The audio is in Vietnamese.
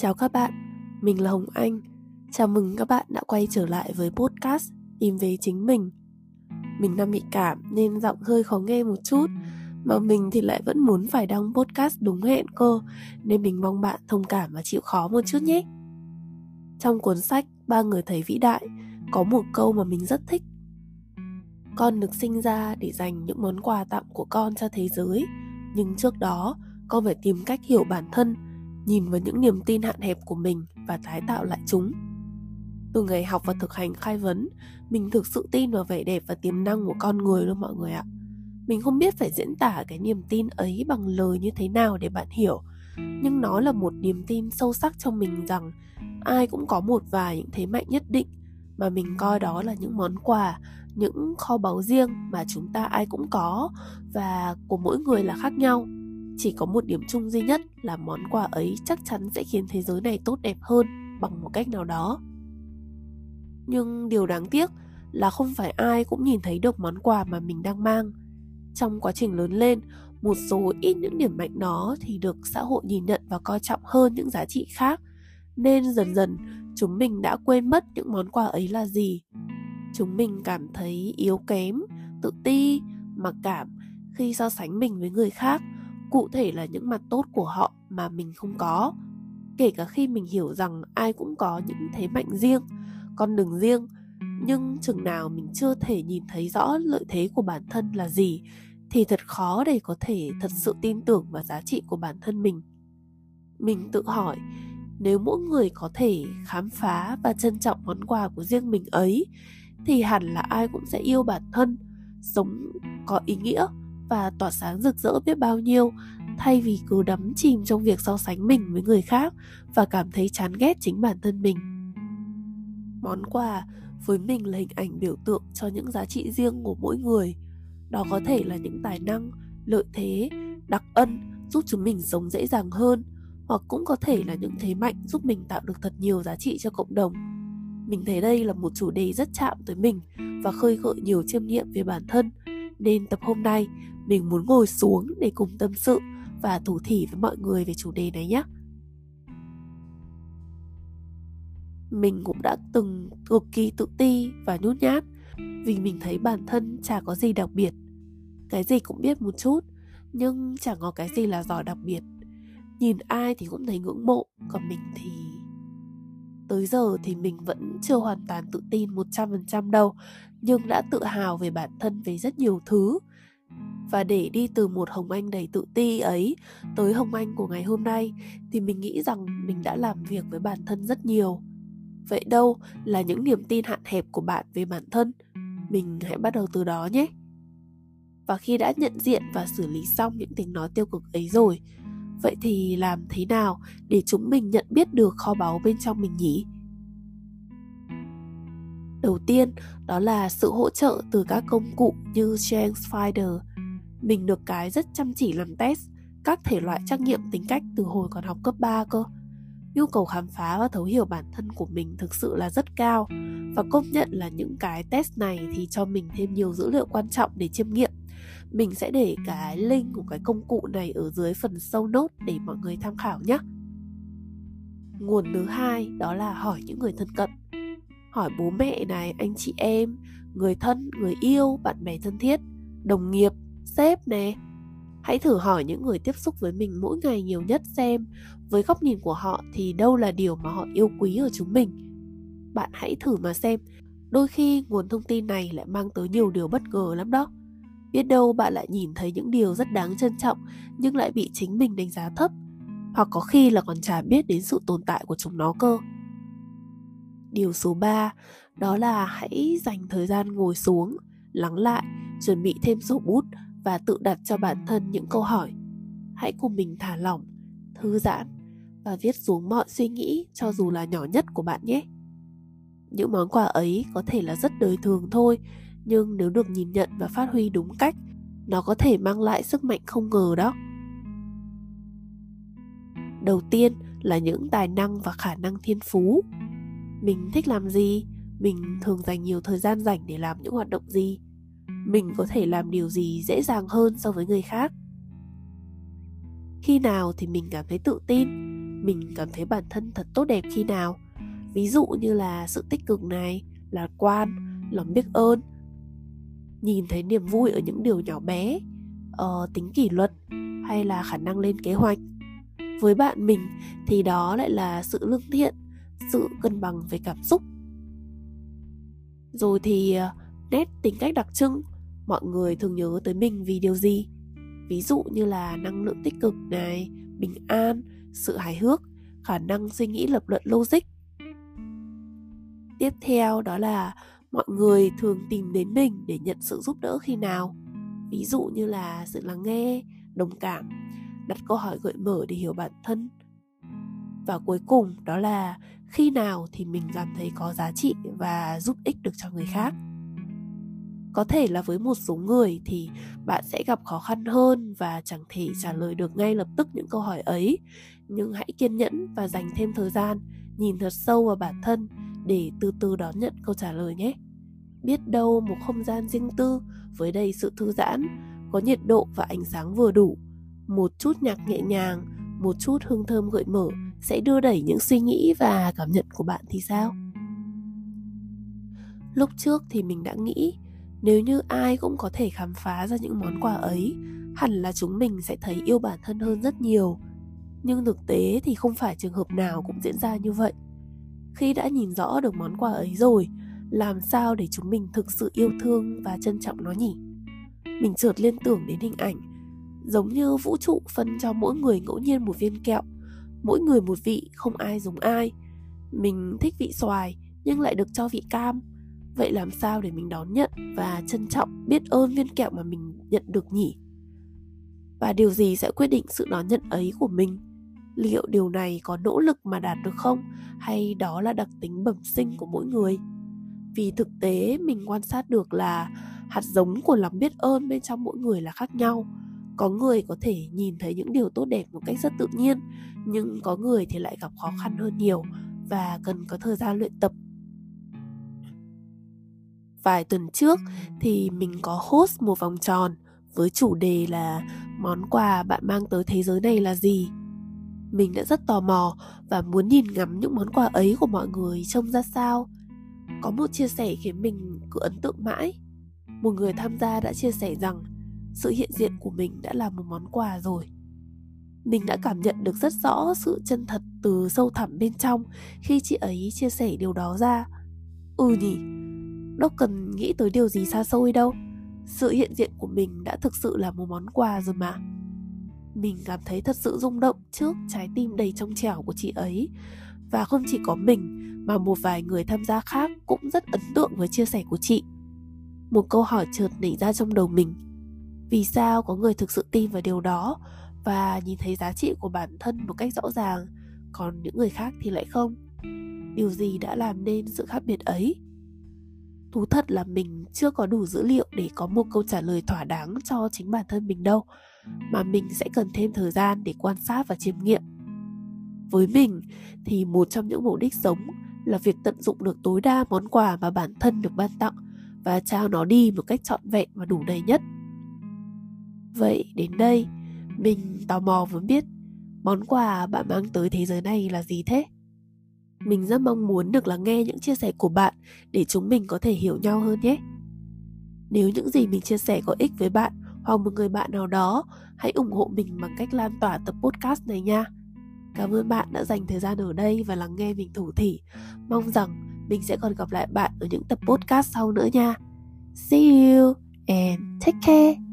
Chào các bạn, mình là Hồng Anh. Chào mừng các bạn đã quay trở lại với podcast Tìm về chính mình. Mình đang bị cảm nên giọng hơi khó nghe một chút, mà mình thì lại vẫn muốn phải đăng podcast đúng hẹn cô, nên mình mong bạn thông cảm và chịu khó một chút nhé. Trong cuốn sách Ba người thầy vĩ đại có một câu mà mình rất thích. Con được sinh ra để dành những món quà tặng của con cho thế giới, nhưng trước đó con phải tìm cách hiểu bản thân nhìn vào những niềm tin hạn hẹp của mình và tái tạo lại chúng. Từ ngày học và thực hành khai vấn, mình thực sự tin vào vẻ đẹp và tiềm năng của con người luôn mọi người ạ. Mình không biết phải diễn tả cái niềm tin ấy bằng lời như thế nào để bạn hiểu, nhưng nó là một niềm tin sâu sắc trong mình rằng ai cũng có một vài những thế mạnh nhất định, mà mình coi đó là những món quà, những kho báu riêng mà chúng ta ai cũng có và của mỗi người là khác nhau chỉ có một điểm chung duy nhất là món quà ấy chắc chắn sẽ khiến thế giới này tốt đẹp hơn bằng một cách nào đó. Nhưng điều đáng tiếc là không phải ai cũng nhìn thấy được món quà mà mình đang mang. Trong quá trình lớn lên, một số ít những điểm mạnh đó thì được xã hội nhìn nhận và coi trọng hơn những giá trị khác, nên dần dần chúng mình đã quên mất những món quà ấy là gì. Chúng mình cảm thấy yếu kém, tự ti, mặc cảm khi so sánh mình với người khác cụ thể là những mặt tốt của họ mà mình không có. Kể cả khi mình hiểu rằng ai cũng có những thế mạnh riêng, con đường riêng, nhưng chừng nào mình chưa thể nhìn thấy rõ lợi thế của bản thân là gì, thì thật khó để có thể thật sự tin tưởng vào giá trị của bản thân mình. Mình tự hỏi, nếu mỗi người có thể khám phá và trân trọng món quà của riêng mình ấy, thì hẳn là ai cũng sẽ yêu bản thân, sống có ý nghĩa và tỏa sáng rực rỡ biết bao nhiêu, thay vì cứ đắm chìm trong việc so sánh mình với người khác và cảm thấy chán ghét chính bản thân mình. Món quà với mình là hình ảnh biểu tượng cho những giá trị riêng của mỗi người. Đó có thể là những tài năng, lợi thế, đặc ân giúp chúng mình sống dễ dàng hơn, hoặc cũng có thể là những thế mạnh giúp mình tạo được thật nhiều giá trị cho cộng đồng. Mình thấy đây là một chủ đề rất chạm tới mình và khơi gợi nhiều chiêm nghiệm về bản thân nên tập hôm nay mình muốn ngồi xuống để cùng tâm sự và thủ thỉ với mọi người về chủ đề này nhé. Mình cũng đã từng cực kỳ tự ti và nhút nhát vì mình thấy bản thân chả có gì đặc biệt. Cái gì cũng biết một chút, nhưng chẳng có cái gì là giỏi đặc biệt. Nhìn ai thì cũng thấy ngưỡng mộ, còn mình thì tới giờ thì mình vẫn chưa hoàn toàn tự tin 100% đâu, nhưng đã tự hào về bản thân về rất nhiều thứ và để đi từ một Hồng Anh đầy tự ti ấy tới Hồng Anh của ngày hôm nay thì mình nghĩ rằng mình đã làm việc với bản thân rất nhiều. Vậy đâu là những niềm tin hạn hẹp của bạn về bản thân? Mình hãy bắt đầu từ đó nhé. Và khi đã nhận diện và xử lý xong những tiếng nói tiêu cực ấy rồi, vậy thì làm thế nào để chúng mình nhận biết được kho báu bên trong mình nhỉ? Đầu tiên, đó là sự hỗ trợ từ các công cụ như Strengthsfinder, mình được cái rất chăm chỉ làm test các thể loại trắc nghiệm tính cách từ hồi còn học cấp 3 cơ. Nhu cầu khám phá và thấu hiểu bản thân của mình thực sự là rất cao và công nhận là những cái test này thì cho mình thêm nhiều dữ liệu quan trọng để chiêm nghiệm. Mình sẽ để cái link của cái công cụ này ở dưới phần show note để mọi người tham khảo nhé. Nguồn thứ hai đó là hỏi những người thân cận. Hỏi bố mẹ này, anh chị em, người thân, người yêu, bạn bè thân thiết, đồng nghiệp, sếp nè hãy thử hỏi những người tiếp xúc với mình mỗi ngày nhiều nhất xem với góc nhìn của họ thì đâu là điều mà họ yêu quý ở chúng mình bạn hãy thử mà xem đôi khi nguồn thông tin này lại mang tới nhiều điều bất ngờ lắm đó biết đâu bạn lại nhìn thấy những điều rất đáng trân trọng, nhưng lại bị chính mình đánh giá thấp. Hoặc có khi là còn chả biết đến sự tồn tại của chúng nó cơ. Điều số 3 đó là hãy dành thời gian ngồi xuống, lắng lại, chuẩn bị thêm sổ bút và tự đặt cho bản thân những câu hỏi. Hãy cùng mình thả lỏng, thư giãn và viết xuống mọi suy nghĩ cho dù là nhỏ nhất của bạn nhé. Những món quà ấy có thể là rất đời thường thôi nhưng nếu được nhìn nhận và phát huy đúng cách, nó có thể mang lại sức mạnh không ngờ đó. Đầu tiên là những tài năng và khả năng thiên phú. Mình thích làm gì? Mình thường dành nhiều thời gian rảnh để làm những hoạt động gì? Mình có thể làm điều gì dễ dàng hơn so với người khác? Khi nào thì mình cảm thấy tự tin? Mình cảm thấy bản thân thật tốt đẹp khi nào? Ví dụ như là sự tích cực này, lạc quan, lòng biết ơn nhìn thấy niềm vui ở những điều nhỏ bé uh, tính kỷ luật hay là khả năng lên kế hoạch. Với bạn mình thì đó lại là sự lương thiện sự cân bằng về cảm xúc. Rồi thì ờ, nét tính cách đặc trưng mọi người thường nhớ tới mình vì điều gì? Ví dụ như là năng lượng tích cực này bình an sự hài hước khả năng suy nghĩ lập luận logic. Tiếp theo đó là mọi người thường tìm đến mình để nhận sự giúp đỡ khi nào? Ví dụ như là sự lắng nghe, đồng cảm, đặt câu hỏi gợi mở để hiểu bản thân. Và cuối cùng đó là khi nào thì mình cảm thấy có giá trị và giúp ích được cho người khác? Có thể là với một số người thì bạn sẽ gặp khó khăn hơn và chẳng thể trả lời được ngay lập tức những câu hỏi ấy. Nhưng hãy kiên nhẫn và dành thêm thời gian, nhìn thật sâu vào bản thân để từ từ đón nhận câu trả lời nhé. Biết đâu một không gian riêng tư với đầy sự thư giãn, có nhiệt độ và ánh sáng vừa đủ, một chút nhạc nhẹ nhàng, một chút hương thơm gợi mở sẽ đưa đẩy những suy nghĩ và cảm nhận của bạn thì sao? Lúc trước thì mình đã nghĩ, nếu như ai cũng có thể khám phá ra những món quà ấy, hẳn là chúng mình sẽ thấy yêu bản thân hơn rất nhiều. Nhưng thực tế thì không phải trường hợp nào cũng diễn ra như vậy khi đã nhìn rõ được món quà ấy rồi, làm sao để chúng mình thực sự yêu thương và trân trọng nó nhỉ? Mình chợt liên tưởng đến hình ảnh, giống như vũ trụ phân cho mỗi người ngẫu nhiên một viên kẹo, mỗi người một vị, không ai giống ai. Mình thích vị xoài, nhưng lại được cho vị cam. Vậy làm sao để mình đón nhận và trân trọng biết ơn viên kẹo mà mình nhận được nhỉ? Và điều gì sẽ quyết định sự đón nhận ấy của mình? Liệu điều này có nỗ lực mà đạt được không? Hay đó là đặc tính bẩm sinh của mỗi người? Vì thực tế, mình quan sát được là hạt giống của lòng biết ơn bên trong mỗi người là khác nhau. Có người có thể nhìn thấy những điều tốt đẹp một cách rất tự nhiên, nhưng có người thì lại gặp khó khăn hơn nhiều và cần có thời gian luyện tập. Vài tuần trước thì mình có host một vòng tròn với chủ đề là món quà bạn mang tới thế giới này là gì? Mình đã rất tò mò và muốn nhìn ngắm những món quà ấy của mọi người trông ra sao. Có một chia sẻ khiến mình cứ ấn tượng mãi. Một người tham gia đã chia sẻ rằng sự hiện diện của mình đã là một món quà rồi. Mình đã cảm nhận được rất rõ sự chân thật từ sâu thẳm bên trong khi chị ấy chia sẻ điều đó ra. Ừ nhỉ đâu cần nghĩ tới điều gì xa xôi đâu. Sự hiện diện của mình đã thực sự là một món quà rồi mà mình cảm thấy thật sự rung động trước trái tim đầy trong trẻo của chị ấy. Và không chỉ có mình, mà một vài người tham gia khác cũng rất ấn tượng với chia sẻ của chị. Một câu hỏi chợt nảy ra trong đầu mình. Vì sao có người thực sự tin vào điều đó? Và nhìn thấy giá trị của bản thân một cách rõ ràng, còn những người khác thì lại không? Điều gì đã làm nên sự khác biệt ấy? Thú thật là mình chưa có đủ dữ liệu để có một câu trả lời thỏa đáng cho chính bản thân mình đâu mà mình sẽ cần thêm thời gian để quan sát và chiêm nghiệm. Với mình thì một trong những mục đích sống là việc tận dụng được tối đa món quà mà bản thân được ban tặng và trao nó đi một cách trọn vẹn và đủ đầy nhất. Vậy đến đây, mình tò mò muốn biết món quà bạn mang tới thế giới này là gì thế? Mình rất mong muốn được lắng nghe những chia sẻ của bạn để chúng mình có thể hiểu nhau hơn nhé. Nếu những gì mình chia sẻ có ích với bạn hoặc một người bạn nào đó, hãy ủng hộ mình bằng cách lan tỏa tập podcast này nha. Cảm ơn bạn đã dành thời gian ở đây và lắng nghe mình thủ thỉ. Mong rằng mình sẽ còn gặp lại bạn ở những tập podcast sau nữa nha. See you and take care.